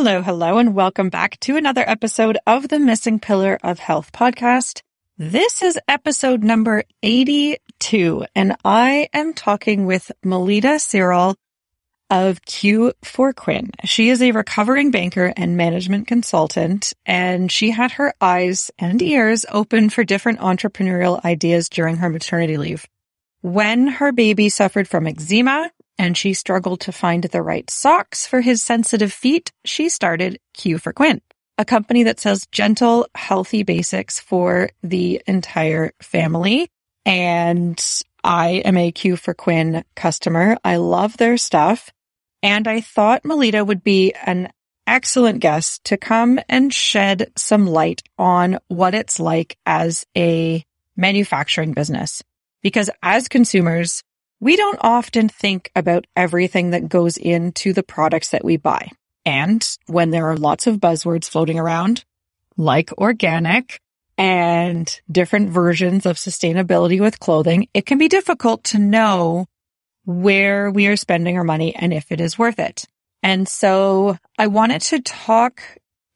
Hello, hello, and welcome back to another episode of the Missing Pillar of Health podcast. This is episode number 82, and I am talking with Melita Cyril of Q for Quinn. She is a recovering banker and management consultant, and she had her eyes and ears open for different entrepreneurial ideas during her maternity leave. When her baby suffered from eczema and she struggled to find the right socks for his sensitive feet, she started Q for Quinn, a company that sells gentle, healthy basics for the entire family. And I am a Q for Quinn customer. I love their stuff. And I thought Melita would be an excellent guest to come and shed some light on what it's like as a manufacturing business. Because as consumers, we don't often think about everything that goes into the products that we buy. And when there are lots of buzzwords floating around, like organic and different versions of sustainability with clothing, it can be difficult to know where we are spending our money and if it is worth it. And so I wanted to talk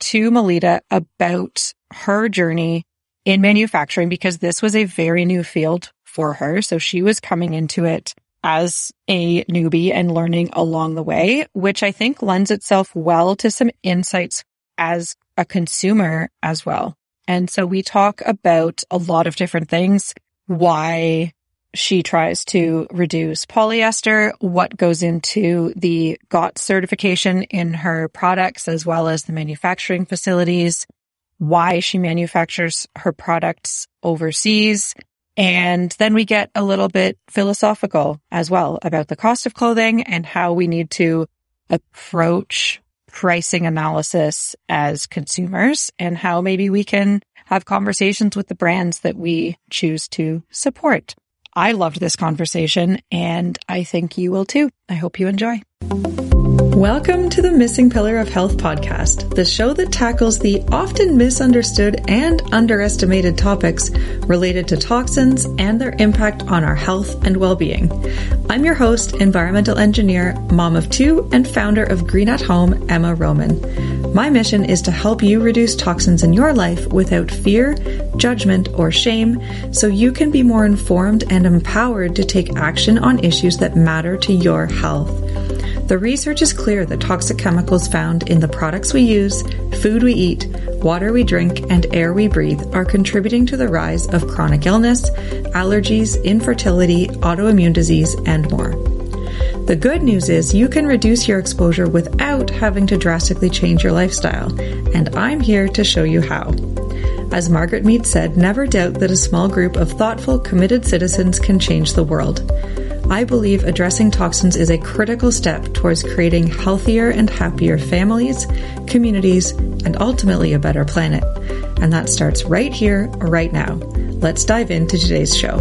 to Melita about her journey in manufacturing because this was a very new field for her. So she was coming into it as a newbie and learning along the way, which I think lends itself well to some insights as a consumer as well. And so we talk about a lot of different things, why she tries to reduce polyester, what goes into the GOTS certification in her products, as well as the manufacturing facilities, why she manufactures her products overseas. And then we get a little bit philosophical as well about the cost of clothing and how we need to approach pricing analysis as consumers and how maybe we can have conversations with the brands that we choose to support. I loved this conversation and I think you will too. I hope you enjoy. Welcome to the Missing Pillar of Health podcast, the show that tackles the often misunderstood and underestimated topics related to toxins and their impact on our health and well-being. I'm your host, environmental engineer, mom of two, and founder of Green at Home, Emma Roman. My mission is to help you reduce toxins in your life without fear, judgment, or shame so you can be more informed and empowered to take action on issues that matter to your health. The research is clear that toxic chemicals found in the products we use, food we eat, water we drink, and air we breathe are contributing to the rise of chronic illness, allergies, infertility, autoimmune disease, and more. The good news is you can reduce your exposure without having to drastically change your lifestyle, and I'm here to show you how. As Margaret Mead said, never doubt that a small group of thoughtful, committed citizens can change the world. I believe addressing toxins is a critical step towards creating healthier and happier families, communities, and ultimately a better planet. And that starts right here, right now. Let's dive into today's show.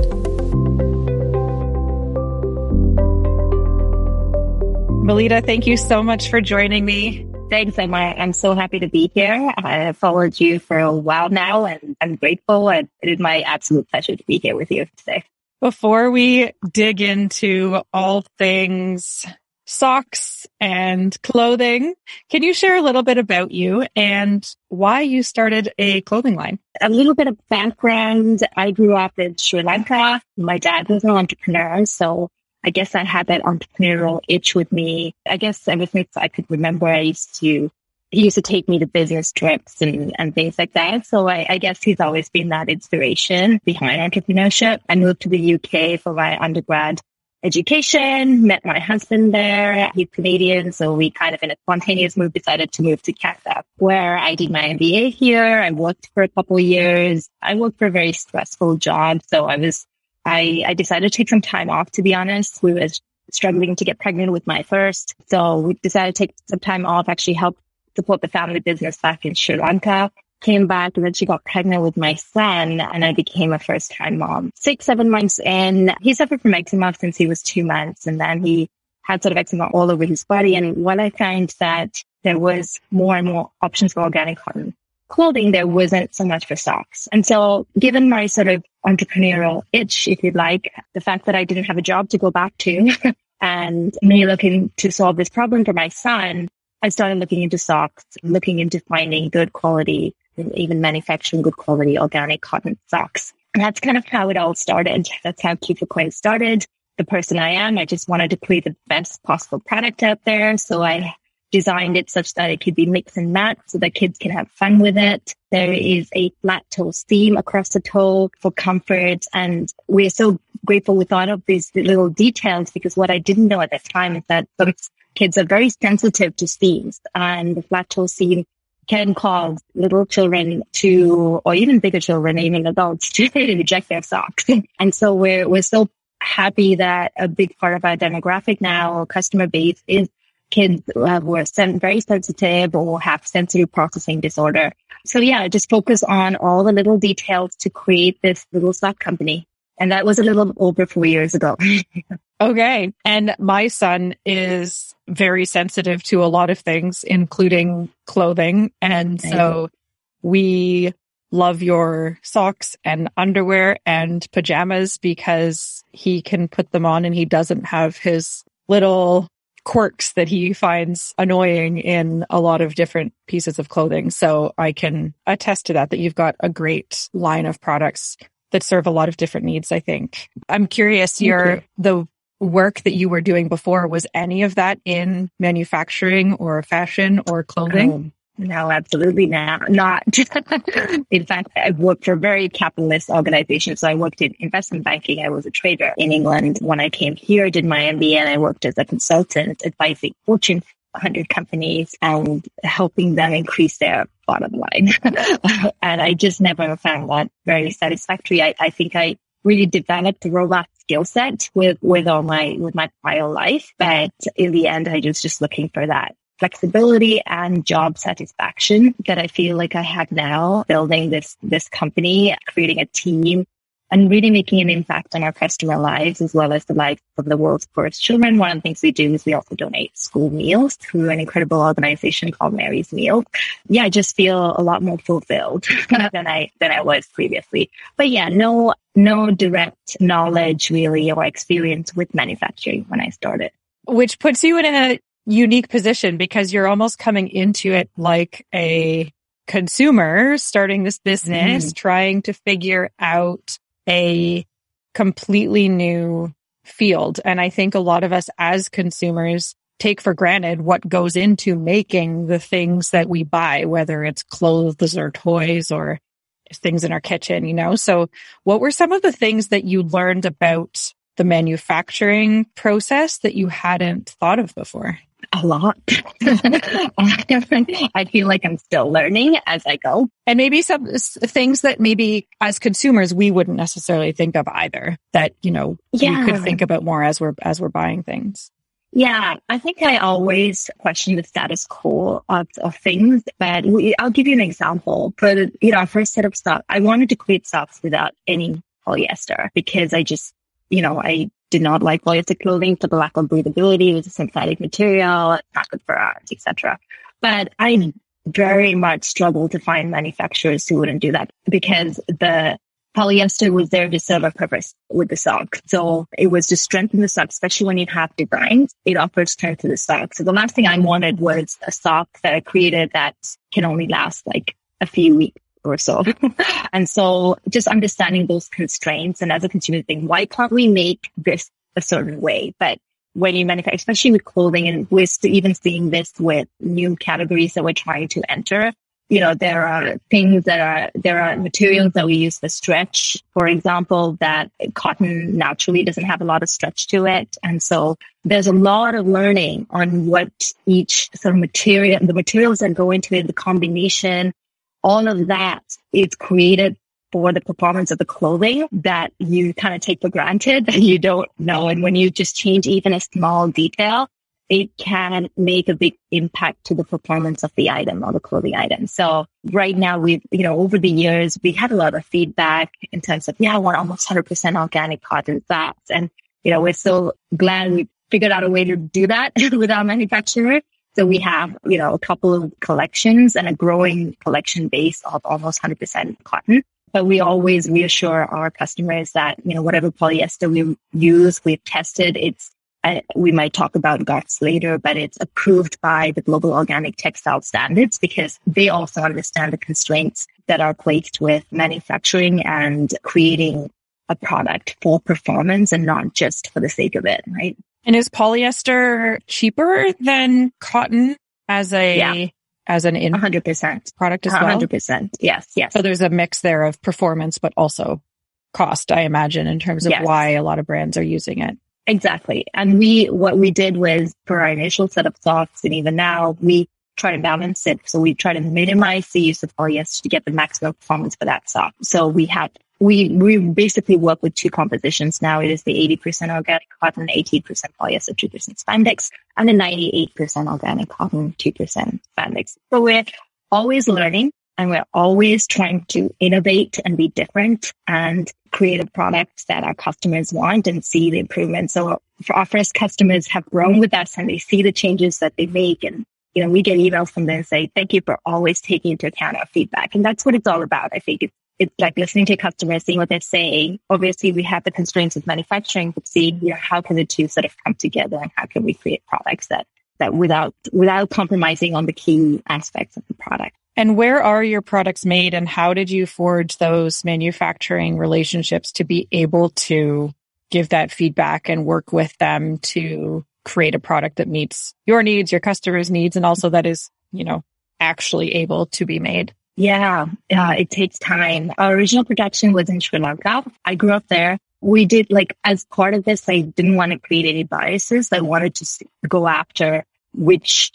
Melita, thank you so much for joining me. Thanks, Emma. I'm so happy to be here. I followed you for a while now and I'm grateful and it is my absolute pleasure to be here with you today. Before we dig into all things socks and clothing, can you share a little bit about you and why you started a clothing line? A little bit of background. I grew up in Sri Lanka. My dad was an entrepreneur, so I guess I had that entrepreneurial itch with me. I guess ever since I could remember, I used to he used to take me to business trips and, and things like that. So I, I, guess he's always been that inspiration behind entrepreneurship. I moved to the UK for my undergrad education, met my husband there. He's Canadian. So we kind of in a spontaneous move decided to move to Canada where I did my MBA here. I worked for a couple of years. I worked for a very stressful job. So I was, I, I decided to take some time off, to be honest. We were struggling to get pregnant with my first. So we decided to take some time off, actually help support the family business back in Sri Lanka. Came back and then she got pregnant with my son and I became a first time mom. Six, seven months in, he suffered from eczema since he was two months and then he had sort of eczema all over his body. And what I found that there was more and more options for organic cotton clothing, there wasn't so much for socks. And so given my sort of entrepreneurial itch, if you'd like, the fact that I didn't have a job to go back to and me looking to solve this problem for my son, I started looking into socks, looking into finding good quality, even manufacturing good quality organic cotton socks. And that's kind of how it all started. That's how Q for Quinn started. The person I am, I just wanted to create the best possible product out there. So I designed it such that it could be mix and match so that kids can have fun with it. There is a flat toe seam across the toe for comfort. And we're so grateful with all of these little details because what I didn't know at the time is that kids are very sensitive to seams and the flat toe seam can cause little children to, or even bigger children, even adults to reject their socks. and so we're, we're so happy that a big part of our demographic now customer base is kids uh, who are very sensitive or have sensory processing disorder. So yeah, just focus on all the little details to create this little sock company. And that was a little over four years ago. okay. And my son is very sensitive to a lot of things, including clothing. And so we love your socks and underwear and pajamas because he can put them on and he doesn't have his little quirks that he finds annoying in a lot of different pieces of clothing. So I can attest to that, that you've got a great line of products that serve a lot of different needs, I think. I'm curious, your, you. the work that you were doing before, was any of that in manufacturing or fashion or clothing? Um, no, absolutely not. Not. in fact, I've worked for very capitalist organizations. So I worked in investment banking. I was a trader in England. When I came here, I did my MBA and I worked as a consultant advising Fortune 100 companies and helping them increase their bottom line. and I just never found that very satisfactory. I, I think I really developed a robust skill set with, with all my, with my prior life. But in the end, I was just looking for that flexibility and job satisfaction that I feel like I have now building this, this company, creating a team and really making an impact on our customer lives as well as the lives of the world's poorest children. One of the things we do is we also donate school meals through an incredible organization called Mary's Meal. Yeah, I just feel a lot more fulfilled than I, than I was previously. But yeah, no, no direct knowledge really or experience with manufacturing when I started. Which puts you in a unique position because you're almost coming into it like a consumer starting this business, mm. trying to figure out a completely new field. And I think a lot of us as consumers take for granted what goes into making the things that we buy, whether it's clothes or toys or things in our kitchen, you know? So what were some of the things that you learned about the manufacturing process that you hadn't thought of before? A lot. I feel like I'm still learning as I go. And maybe some things that maybe as consumers we wouldn't necessarily think of either that, you know, yeah. we could think about more as we're as we're buying things. Yeah, I think I always question the status quo of, of things, but we, I'll give you an example. For, you know, our first set of stuff, I wanted to create socks without any polyester because I just, you know, I did not like polyester clothing for the lack of breathability. It was a synthetic material, not good for us, etc. But I very much struggled to find manufacturers who wouldn't do that because the polyester was there to serve a purpose with the sock. So it was to strengthen the sock, especially when you have designs. It offered strength to the sock. So the last thing I wanted was a sock that I created that can only last like a few weeks or so. and so just understanding those constraints and as a consumer thing, why can't we make this a certain way? But when you manufacture, especially with clothing and we're even seeing this with new categories that we're trying to enter, you know, there are things that are, there are materials that we use for stretch, for example, that cotton naturally doesn't have a lot of stretch to it. And so there's a lot of learning on what each sort of material, the materials that go into it, the combination, all of that is created for the performance of the clothing that you kind of take for granted that you don't know. And when you just change even a small detail, it can make a big impact to the performance of the item or the clothing item. So right now we've, you know, over the years, we had a lot of feedback in terms of, yeah, I want almost 100% organic cotton fats. And, you know, we're so glad we figured out a way to do that with our manufacturer. So we have, you know, a couple of collections and a growing collection base of almost 100% cotton. But we always reassure our customers that, you know, whatever polyester we use, we've tested, it's we might talk about GOTS later, but it's approved by the Global Organic Textile Standards because they also understand the constraints that are placed with manufacturing and creating a product for performance and not just for the sake of it, right? And is polyester cheaper than cotton as a yeah. as an in 100% product as well? 100%. Yes, yes. So there's a mix there of performance but also cost, I imagine, in terms of yes. why a lot of brands are using it. Exactly. And we, what we did was for our initial set of socks and even now we try to balance it. So we try to minimize the use of polyester to get the maximum performance for that sock. So we had, we, we basically work with two compositions now. It is the 80% organic cotton, 18% polyester, 2% spandex, and the 98% organic cotton, 2% spandex. So we're always learning and we're always trying to innovate and be different and create a product that our customers want and see the improvement. So our first customers have grown with us and they see the changes that they make. And, you know, we get emails from them and say, thank you for always taking into account our feedback. And that's what it's all about. I think it's, it's like listening to customers, seeing what they're saying. Obviously, we have the constraints of manufacturing, but seeing, you know, how can the two sort of come together and how can we create products that, that without, without compromising on the key aspects of the product. And where are your products made and how did you forge those manufacturing relationships to be able to give that feedback and work with them to create a product that meets your needs, your customers' needs, and also that is, you know, actually able to be made? Yeah, uh, it takes time. Our original production was in Sri Lanka. I grew up there. We did like as part of this, I didn't want to create any biases. I wanted to go after which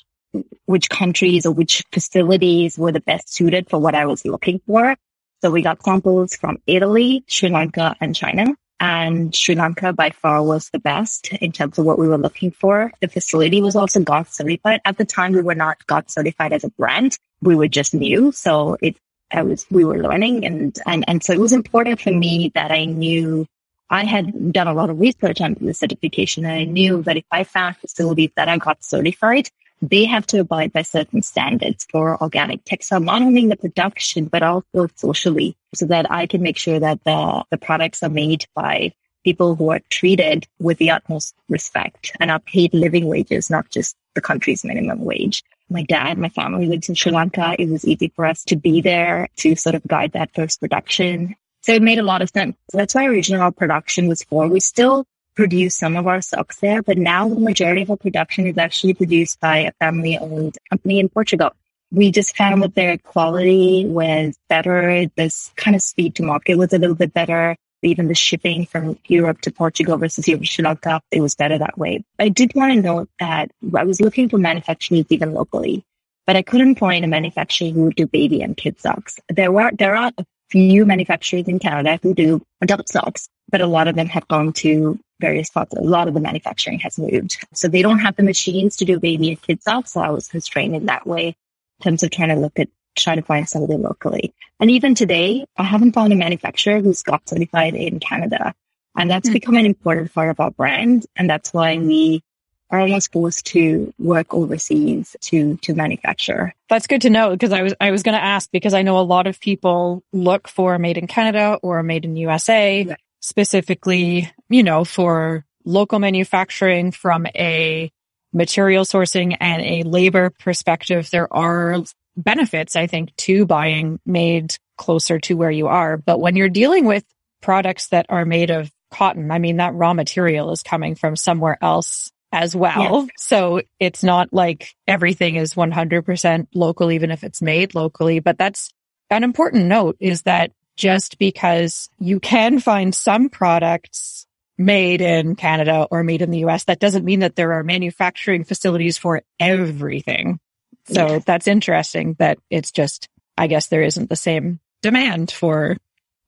which countries or which facilities were the best suited for what I was looking for. So we got samples from Italy, Sri Lanka, and China. And Sri Lanka by far was the best in terms of what we were looking for. The facility was also GOTS certified. At the time, we were not GOTS certified as a brand. We were just new. So it, I was, we were learning and, and, and so it was important for me that I knew I had done a lot of research on the certification and I knew that if I found facilities that I got certified, they have to abide by certain standards for organic textile, not only in the production, but also socially, so that I can make sure that the, the products are made by people who are treated with the utmost respect and are paid living wages, not just the country's minimum wage. My dad, my family lives in Sri Lanka. It was easy for us to be there to sort of guide that first production. So it made a lot of sense. That's why original production was for. We still produce some of our socks there, but now the majority of our production is actually produced by a family owned company in Portugal. We just found that their quality was better. This kind of speed to market was a little bit better. Even the shipping from Europe to Portugal versus Europe to Sri Lanka, it was better that way. I did want to note that I was looking for manufacturers even locally, but I couldn't find a manufacturer who would do baby and kid socks. There were, there are a few manufacturers in Canada who do adult socks, but a lot of them have gone to various parts. A lot of the manufacturing has moved. So they don't have the machines to do baby and kids socks. So I was constrained in that way in terms of trying to look at, trying to find somebody locally. And even today, I haven't found a manufacturer who's GOTS certified in Canada. And that's mm-hmm. become an important part of our brand. And that's why we are almost forced to work overseas to to manufacture. That's good to know because I was I was going to ask because I know a lot of people look for made in Canada or made in USA. Yeah specifically, you know, for local manufacturing from a material sourcing and a labor perspective, there are benefits, I think, to buying made closer to where you are. But when you're dealing with products that are made of cotton, I mean, that raw material is coming from somewhere else as well. Yes. So it's not like everything is 100% local, even if it's made locally. But that's an important note is that just because you can find some products made in Canada or made in the US. That doesn't mean that there are manufacturing facilities for everything. So yeah. that's interesting that it's just, I guess there isn't the same demand for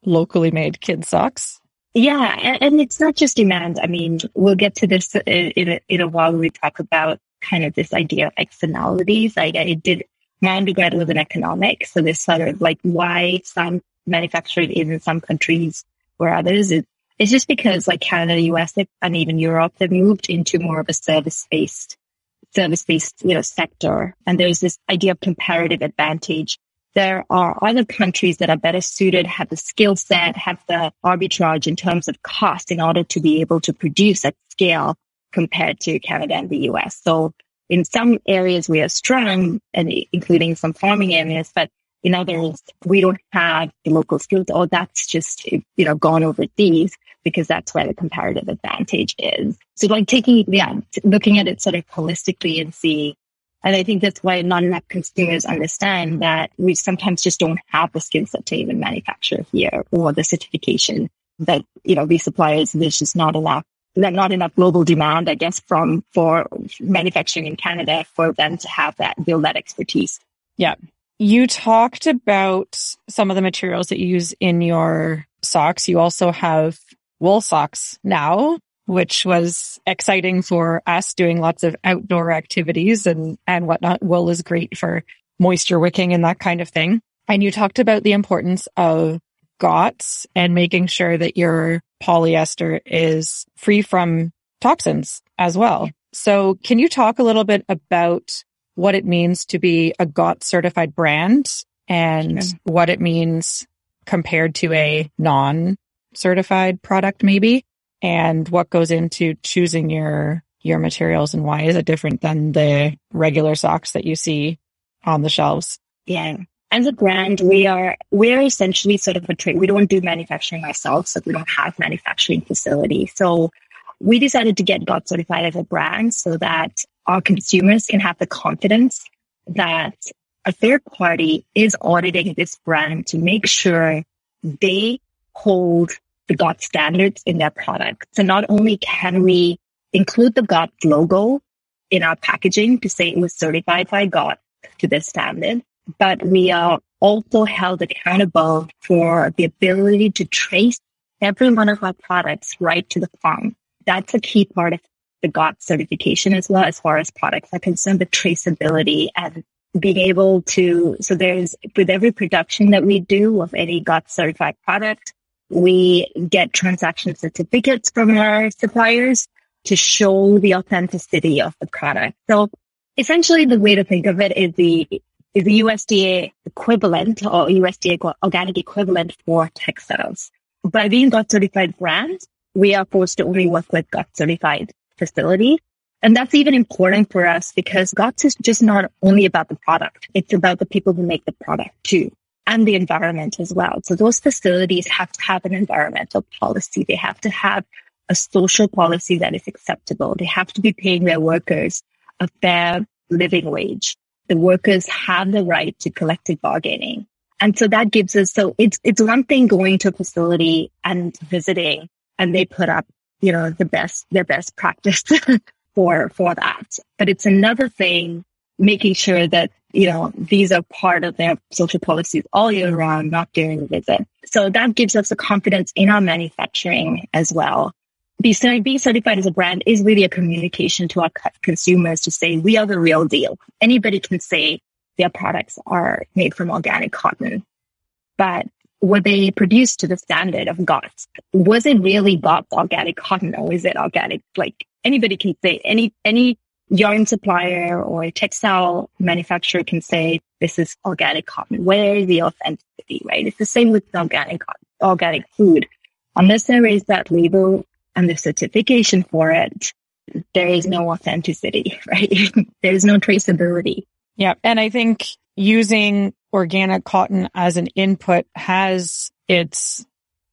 locally made kid socks. Yeah. And, it's not just demand. I mean, we'll get to this in a, in a while when we talk about kind of this idea of externalities. I, I did my undergrad was in economics. So this sort of like why some manufactured in some countries where others it, it's just because like Canada, US, and even Europe, they've moved into more of a service based, service based, you know, sector. And there's this idea of comparative advantage. There are other countries that are better suited, have the skill set, have the arbitrage in terms of cost in order to be able to produce at scale compared to Canada and the US. So in some areas we are strong and including some farming areas, but in others we don't have the local skills or that's just, you know, gone overseas because that's where the comparative advantage is. So like taking, yeah, looking at it sort of holistically and see. And I think that's why not enough consumers understand that we sometimes just don't have the skill set to even manufacture here or the certification that, you know, these suppliers, there's just not enough not enough global demand, I guess, from for manufacturing in Canada for them to have that build that expertise. Yeah. You talked about some of the materials that you use in your socks. You also have wool socks now, which was exciting for us doing lots of outdoor activities and, and whatnot. Wool is great for moisture wicking and that kind of thing. And you talked about the importance of GOTS and making sure that your polyester is free from toxins as well. So can you talk a little bit about what it means to be a GOTS certified brand and sure. what it means compared to a non certified product maybe and what goes into choosing your your materials and why is it different than the regular socks that you see on the shelves? Yeah as a brand, we are, we're essentially sort of a trade. We don't do manufacturing ourselves. So we don't have manufacturing facility. So we decided to get GOTS certified as a brand so that our consumers can have the confidence that a third party is auditing this brand to make sure they hold the GOTS standards in their product. So not only can we include the GOTS logo in our packaging to say it was certified by GOTS to this standard, but we are also held accountable for the ability to trace every one of our products right to the farm. That's a key part of the GOTS certification as well, as far as products are concerned, the traceability and being able to, so there's, with every production that we do of any GOTS certified product, we get transaction certificates from our suppliers to show the authenticity of the product. So essentially the way to think of it is the is the USDA equivalent or USDA organic equivalent for textiles. By being GOTS certified brand, we are forced to only work with GOTS certified facilities. And that's even important for us because GOTS is just not only about the product. It's about the people who make the product too and the environment as well. So those facilities have to have an environmental policy. They have to have a social policy that is acceptable. They have to be paying their workers a fair living wage the workers have the right to collective bargaining. And so that gives us, so it's, it's one thing going to a facility and visiting and they put up, you know, the best, their best practice for, for that. But it's another thing making sure that, you know, these are part of their social policies all year round, not during the visit. So that gives us the confidence in our manufacturing as well being certified as a brand is really a communication to our consumers to say we are the real deal. Anybody can say their products are made from organic cotton, but were they produced to the standard of GOTS? Was it really GOTS organic cotton or is it organic? Like anybody can say any, any yarn supplier or textile manufacturer can say this is organic cotton. Where is the authenticity, right? It's the same with organic, organic food. Unless there is that label and the certification for it, there is no authenticity, right? There's no traceability. Yeah. And I think using organic cotton as an input has its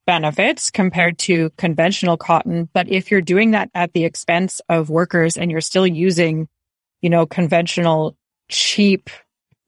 benefits compared to conventional cotton. But if you're doing that at the expense of workers and you're still using, you know, conventional, cheap,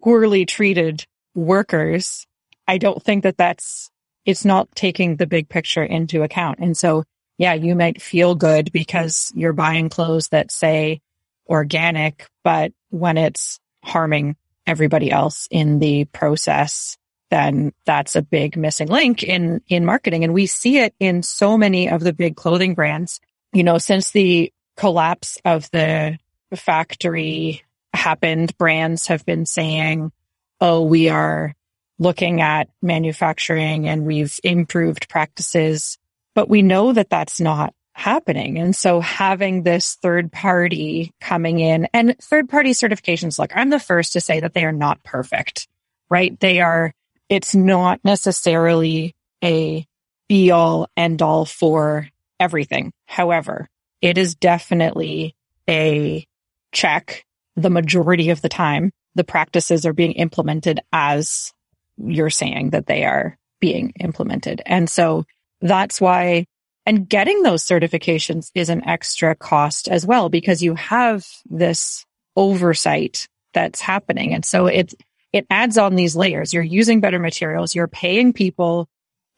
poorly treated workers, I don't think that that's, it's not taking the big picture into account. And so yeah, you might feel good because you're buying clothes that say organic, but when it's harming everybody else in the process, then that's a big missing link in, in marketing. And we see it in so many of the big clothing brands. You know, since the collapse of the factory happened, brands have been saying, Oh, we are looking at manufacturing and we've improved practices but we know that that's not happening. And so having this third party coming in and third party certifications, look, I'm the first to say that they are not perfect, right? They are, it's not necessarily a be all end all for everything. However, it is definitely a check the majority of the time. The practices are being implemented as you're saying that they are being implemented. And so that's why, and getting those certifications is an extra cost as well, because you have this oversight that's happening. And so it, it adds on these layers. You're using better materials. You're paying people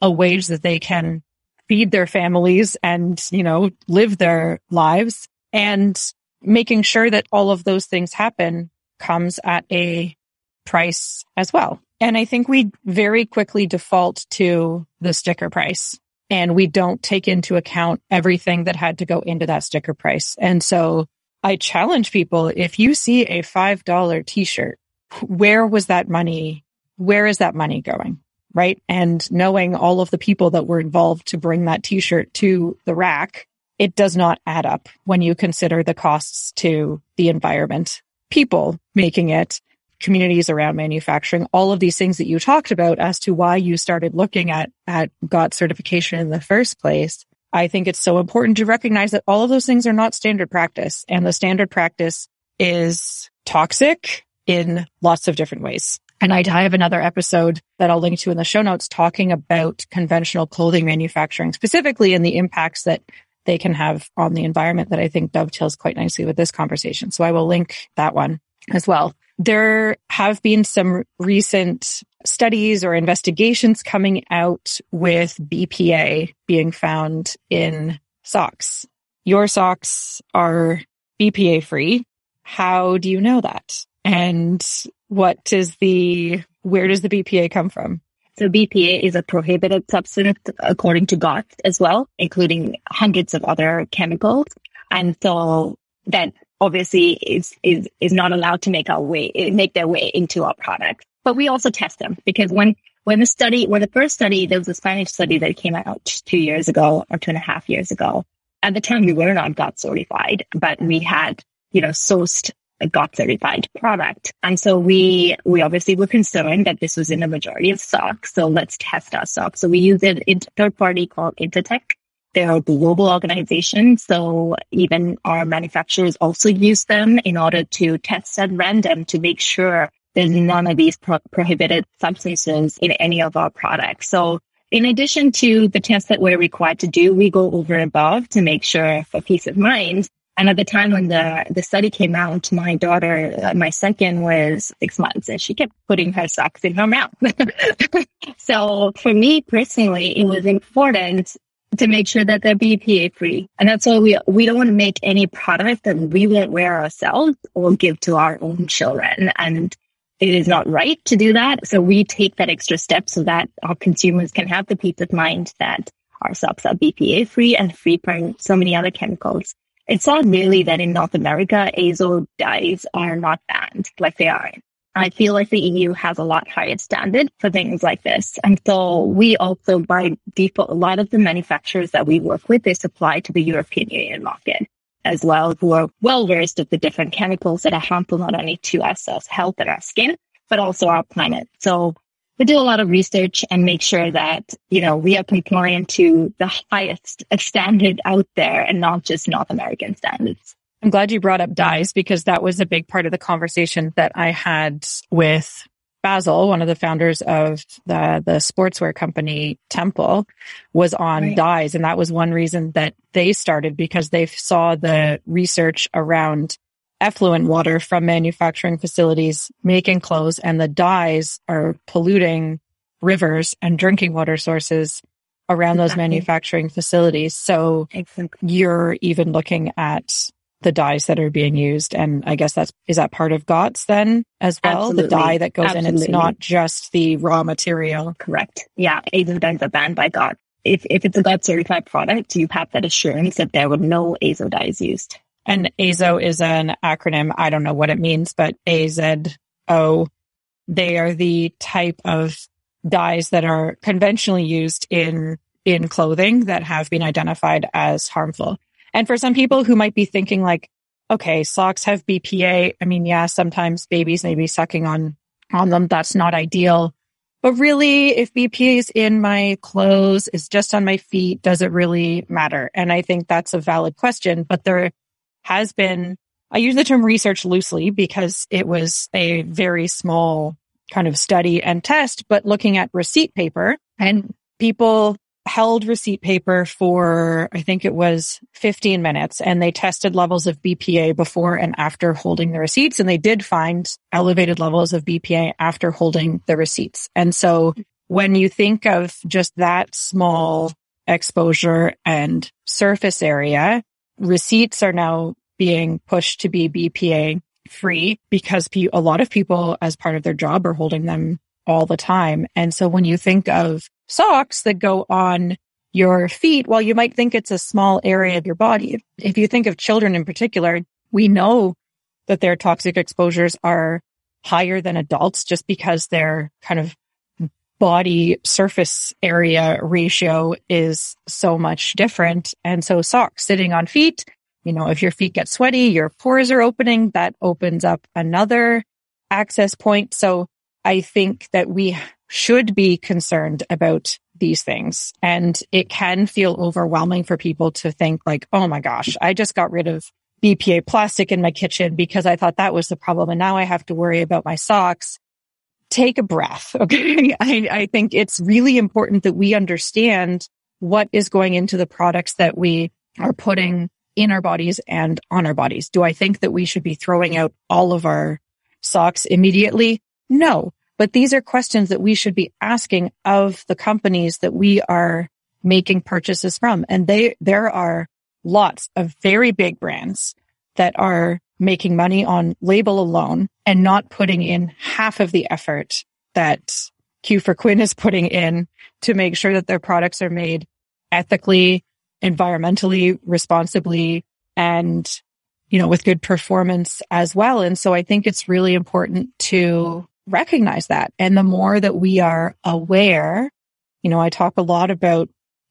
a wage that they can feed their families and, you know, live their lives and making sure that all of those things happen comes at a price as well. And I think we very quickly default to the sticker price and we don't take into account everything that had to go into that sticker price. And so I challenge people, if you see a $5 t-shirt, where was that money? Where is that money going? right? And knowing all of the people that were involved to bring that t-shirt to the rack, it does not add up when you consider the costs to the environment, people making it, communities around manufacturing, all of these things that you talked about as to why you started looking at, at GOTS certification in the first place. I think it's so important to recognize that all of those things are not standard practice and the standard practice is toxic in lots of different ways. And I have another episode that I'll link to in the show notes talking about conventional clothing manufacturing specifically and the impacts that they can have on the environment that I think dovetails quite nicely with this conversation. So I will link that one as well. There have been some recent studies or investigations coming out with BPA being found in socks. Your socks are BPA free. How do you know that? And what is the, where does the BPA come from? So BPA is a prohibited substance according to GOTS as well, including hundreds of other chemicals. And so that obviously is, is, is not allowed to make our way, eh, make their way into our products. But we also test them because when, when the study, when the first study, there was a Spanish study that came out two years ago or two and a half years ago. At the time we were not GOTS certified, but we had, you know, sourced a GOTS certified product. And so we, we obviously were concerned that this was in the majority of socks. So let's test our socks. So we used a third party called Intertek. They're a global organization. So even our manufacturers also use them in order to test at random to make sure there's none of these pro- prohibited substances in any of our products. So in addition to the tests that we're required to do, we go over and above to make sure for peace of mind and at the time when the, the study came out, my daughter, uh, my second was six months and she kept putting her socks in her mouth. so for me personally, it was important to make sure that they're BPA free. And that's why we, we don't want to make any product that we won't wear ourselves or give to our own children. And it is not right to do that. So we take that extra step so that our consumers can have the peace of mind that our socks are BPA free and free from so many other chemicals. It's not really that in North America, azo dyes are not banned like they are. I feel like the EU has a lot higher standard for things like this. And so we also by default, a lot of the manufacturers that we work with, they supply to the European Union market as well, who are well versed of the different chemicals that are harmful not only to as health and our skin, but also our planet. So we do a lot of research and make sure that, you know, we are compliant to the highest standard out there and not just North American standards. I'm glad you brought up dyes because that was a big part of the conversation that I had with Basil, one of the founders of the, the sportswear company Temple was on right. dyes. And that was one reason that they started because they saw the research around effluent water from manufacturing facilities making clothes and the dyes are polluting rivers and drinking water sources around exactly. those manufacturing facilities. So exactly. you're even looking at the dyes that are being used. And I guess that's, is that part of GOTS then as well? Absolutely. The dye that goes Absolutely. in, it's not just the raw material. Correct. Yeah. Azo dyes are banned by GOTS. If, if it's a GOTS certified product, you have that assurance that there were no azo dyes used. And AZO is an acronym. I don't know what it means, but AZO. They are the type of dyes that are conventionally used in, in clothing that have been identified as harmful. And for some people who might be thinking like, okay, socks have BPA. I mean, yeah, sometimes babies may be sucking on, on them. That's not ideal. but really, if BPA is in my clothes, is just on my feet, does it really matter? And I think that's a valid question, but there has been, I use the term research loosely because it was a very small kind of study and test, but looking at receipt paper and people held receipt paper for, I think it was 15 minutes and they tested levels of BPA before and after holding the receipts. And they did find elevated levels of BPA after holding the receipts. And so when you think of just that small exposure and surface area, receipts are now being pushed to be BPA free because a lot of people as part of their job are holding them all the time. And so when you think of socks that go on your feet, while you might think it's a small area of your body, if you think of children in particular, we know that their toxic exposures are higher than adults just because their kind of body surface area ratio is so much different. And so socks sitting on feet, you know, if your feet get sweaty, your pores are opening, that opens up another access point. So I think that we should be concerned about these things. And it can feel overwhelming for people to think like, oh my gosh, I just got rid of BPA plastic in my kitchen because I thought that was the problem. And now I have to worry about my socks. Take a breath. Okay. I, I think it's really important that we understand what is going into the products that we are putting in our bodies and on our bodies. Do I think that we should be throwing out all of our socks immediately? No, but these are questions that we should be asking of the companies that we are making purchases from. And they, there are lots of very big brands that are making money on label alone and not putting in half of the effort that Q for Quinn is putting in to make sure that their products are made ethically, environmentally, responsibly, and, you know, with good performance as well. And so I think it's really important to recognize that. And the more that we are aware, you know, I talk a lot about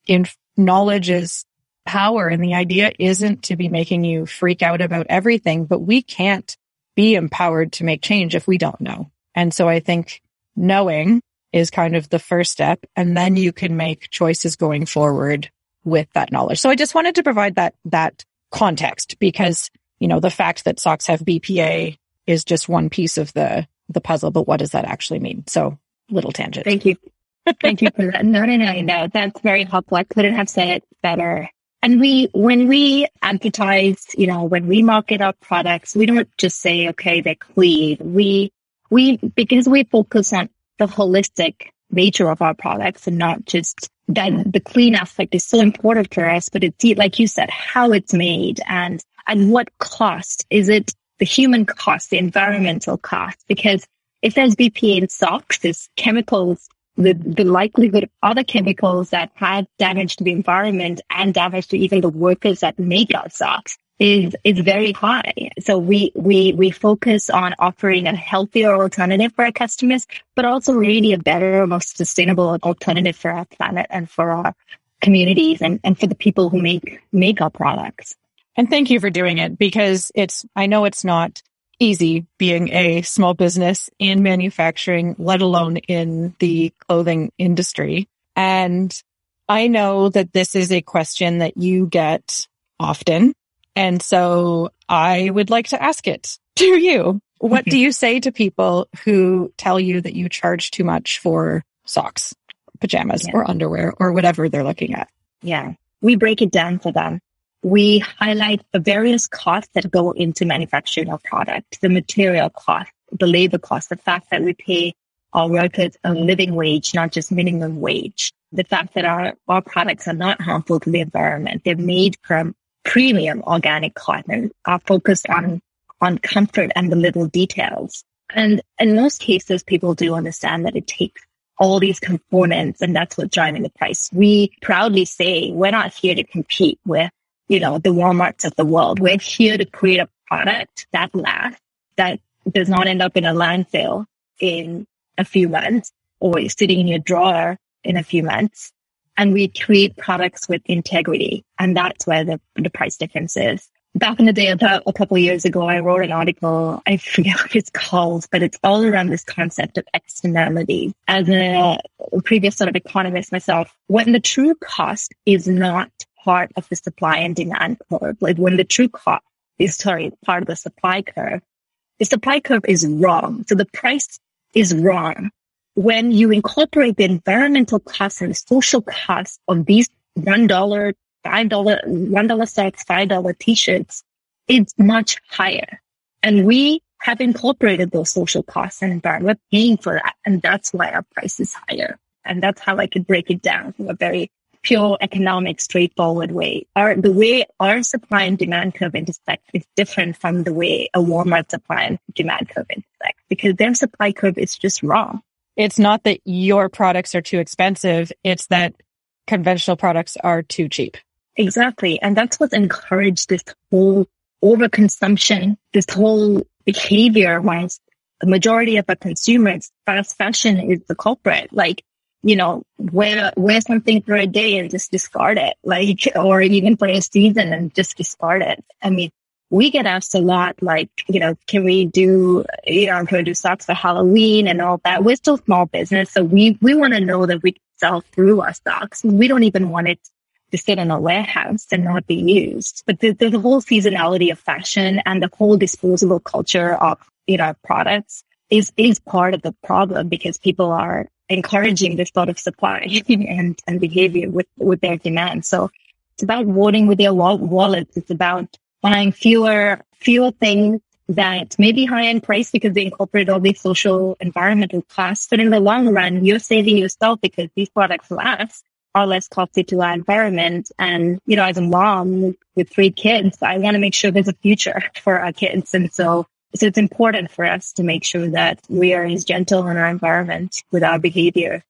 in knowledge is power and the idea isn't to be making you freak out about everything, but we can't be empowered to make change if we don't know. And so I think knowing is kind of the first step and then you can make choices going forward with that knowledge. So I just wanted to provide that, that context because, you know, the fact that socks have BPA is just one piece of the the puzzle, but what does that actually mean? So little tangent. Thank you. Thank you for that. No, no, no, no. That's very helpful. I couldn't have said it better. And we, when we advertise, you know, when we market our products, we don't just say, okay, they're clean. We, we, because we focus on the holistic nature of our products and not just that the clean aspect is so important for us, but it's like you said, how it's made and, and what cost is it the human cost, the environmental cost, because if there's BPA in socks, there's chemicals, the, the likelihood of other chemicals that have damage to the environment and damage to even the workers that make our socks is, is very high. So we, we, we focus on offering a healthier alternative for our customers, but also really a better, more sustainable alternative for our planet and for our communities and, and for the people who make, make our products. And thank you for doing it because it's, I know it's not easy being a small business in manufacturing, let alone in the clothing industry. And I know that this is a question that you get often. And so I would like to ask it to you. What do you say to people who tell you that you charge too much for socks, pajamas yeah. or underwear or whatever they're looking at? Yeah. We break it down for them we highlight the various costs that go into manufacturing our product, the material cost, the labor cost, the fact that we pay our workers a living wage, not just minimum wage, the fact that our, our products are not harmful to the environment. They're made from premium organic cotton, are focused on, on comfort and the little details. And in most cases, people do understand that it takes all these components and that's what's driving the price. We proudly say we're not here to compete with you know, the Walmarts of the world. We're here to create a product that lasts, that does not end up in a landfill in a few months or sitting in your drawer in a few months. And we create products with integrity. And that's where the, the price difference is. back in the day, a couple of years ago, I wrote an article. I forget what it's called, but it's all around this concept of externality. As a previous sort of economist myself, when the true cost is not part of the supply and demand curve, like when the true cost is, sorry, part of the supply curve, the supply curve is wrong. So the price is wrong. When you incorporate the environmental costs and social costs of these $1 five dollar, one dollar socks, five dollar t-shirts, it's much higher. And we have incorporated those social costs and environment. We're paying for that. And that's why our price is higher. And that's how I could break it down in a very pure economic, straightforward way. Our, the way our supply and demand curve intersect is different from the way a Walmart supply and demand curve intersect because their supply curve is just wrong. It's not that your products are too expensive. It's that conventional products are too cheap. Exactly. And that's what encouraged this whole overconsumption, this whole behavior once the majority of our consumers, fast fashion is the culprit. Like, you know, wear, wear something for a day and just discard it, like, or even for a season and just discard it. I mean, we get asked a lot, like, you know, can we do, you know, can do socks for Halloween and all that? We're still small business. So we, we want to know that we can sell through our stocks. We don't even want it to sit in a warehouse and not be used. But the, the, the whole seasonality of fashion and the whole disposable culture of, you know, products is, is part of the problem because people are encouraging this sort of supply and, and behavior with, with their demand. So it's about voting with their wallets. It's about buying fewer, fewer things that may be high in price because they incorporate all these social environmental costs. But in the long run, you're saving yourself because these products last are less costly to our environment. And, you know, as a mom with three kids, I want to make sure there's a future for our kids. And so, so it's important for us to make sure that we are as gentle in our environment with our behavior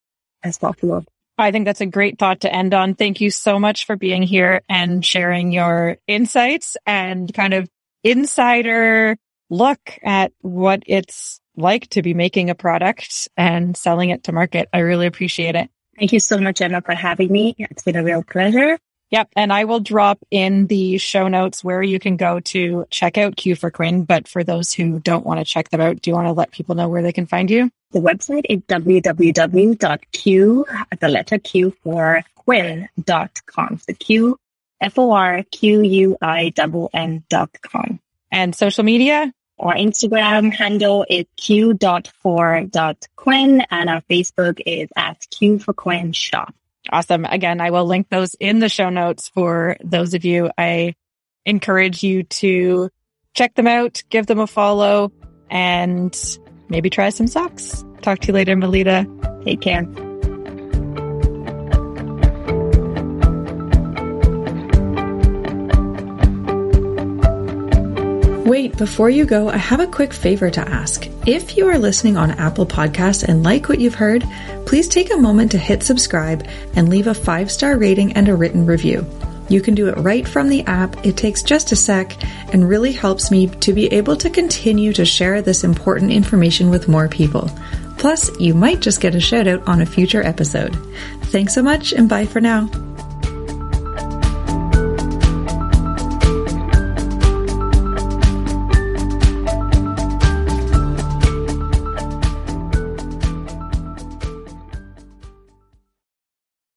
as possible. I think that's a great thought to end on. Thank you so much for being here and sharing your insights and kind of insider look at what it's like to be making a product and selling it to market. I really appreciate it. Thank you so much, Emma, for having me. It's been a real pleasure. Yep. And I will drop in the show notes where you can go to check out Q for Quinn. But for those who don't want to check them out, do you want to let people know where they can find you? The website is www.q, the letter Q for Quinn.com. So Q, F-O-R-Q-U-I N dot com. And social media? Our Instagram handle is q.for.quinn and our Facebook is at q for Quinn shop. Awesome. Again, I will link those in the show notes for those of you. I encourage you to check them out, give them a follow, and maybe try some socks. Talk to you later, Melita. Take care. Wait, before you go, I have a quick favor to ask. If you are listening on Apple Podcasts and like what you've heard, please take a moment to hit subscribe and leave a five star rating and a written review. You can do it right from the app. It takes just a sec and really helps me to be able to continue to share this important information with more people. Plus, you might just get a shout out on a future episode. Thanks so much and bye for now.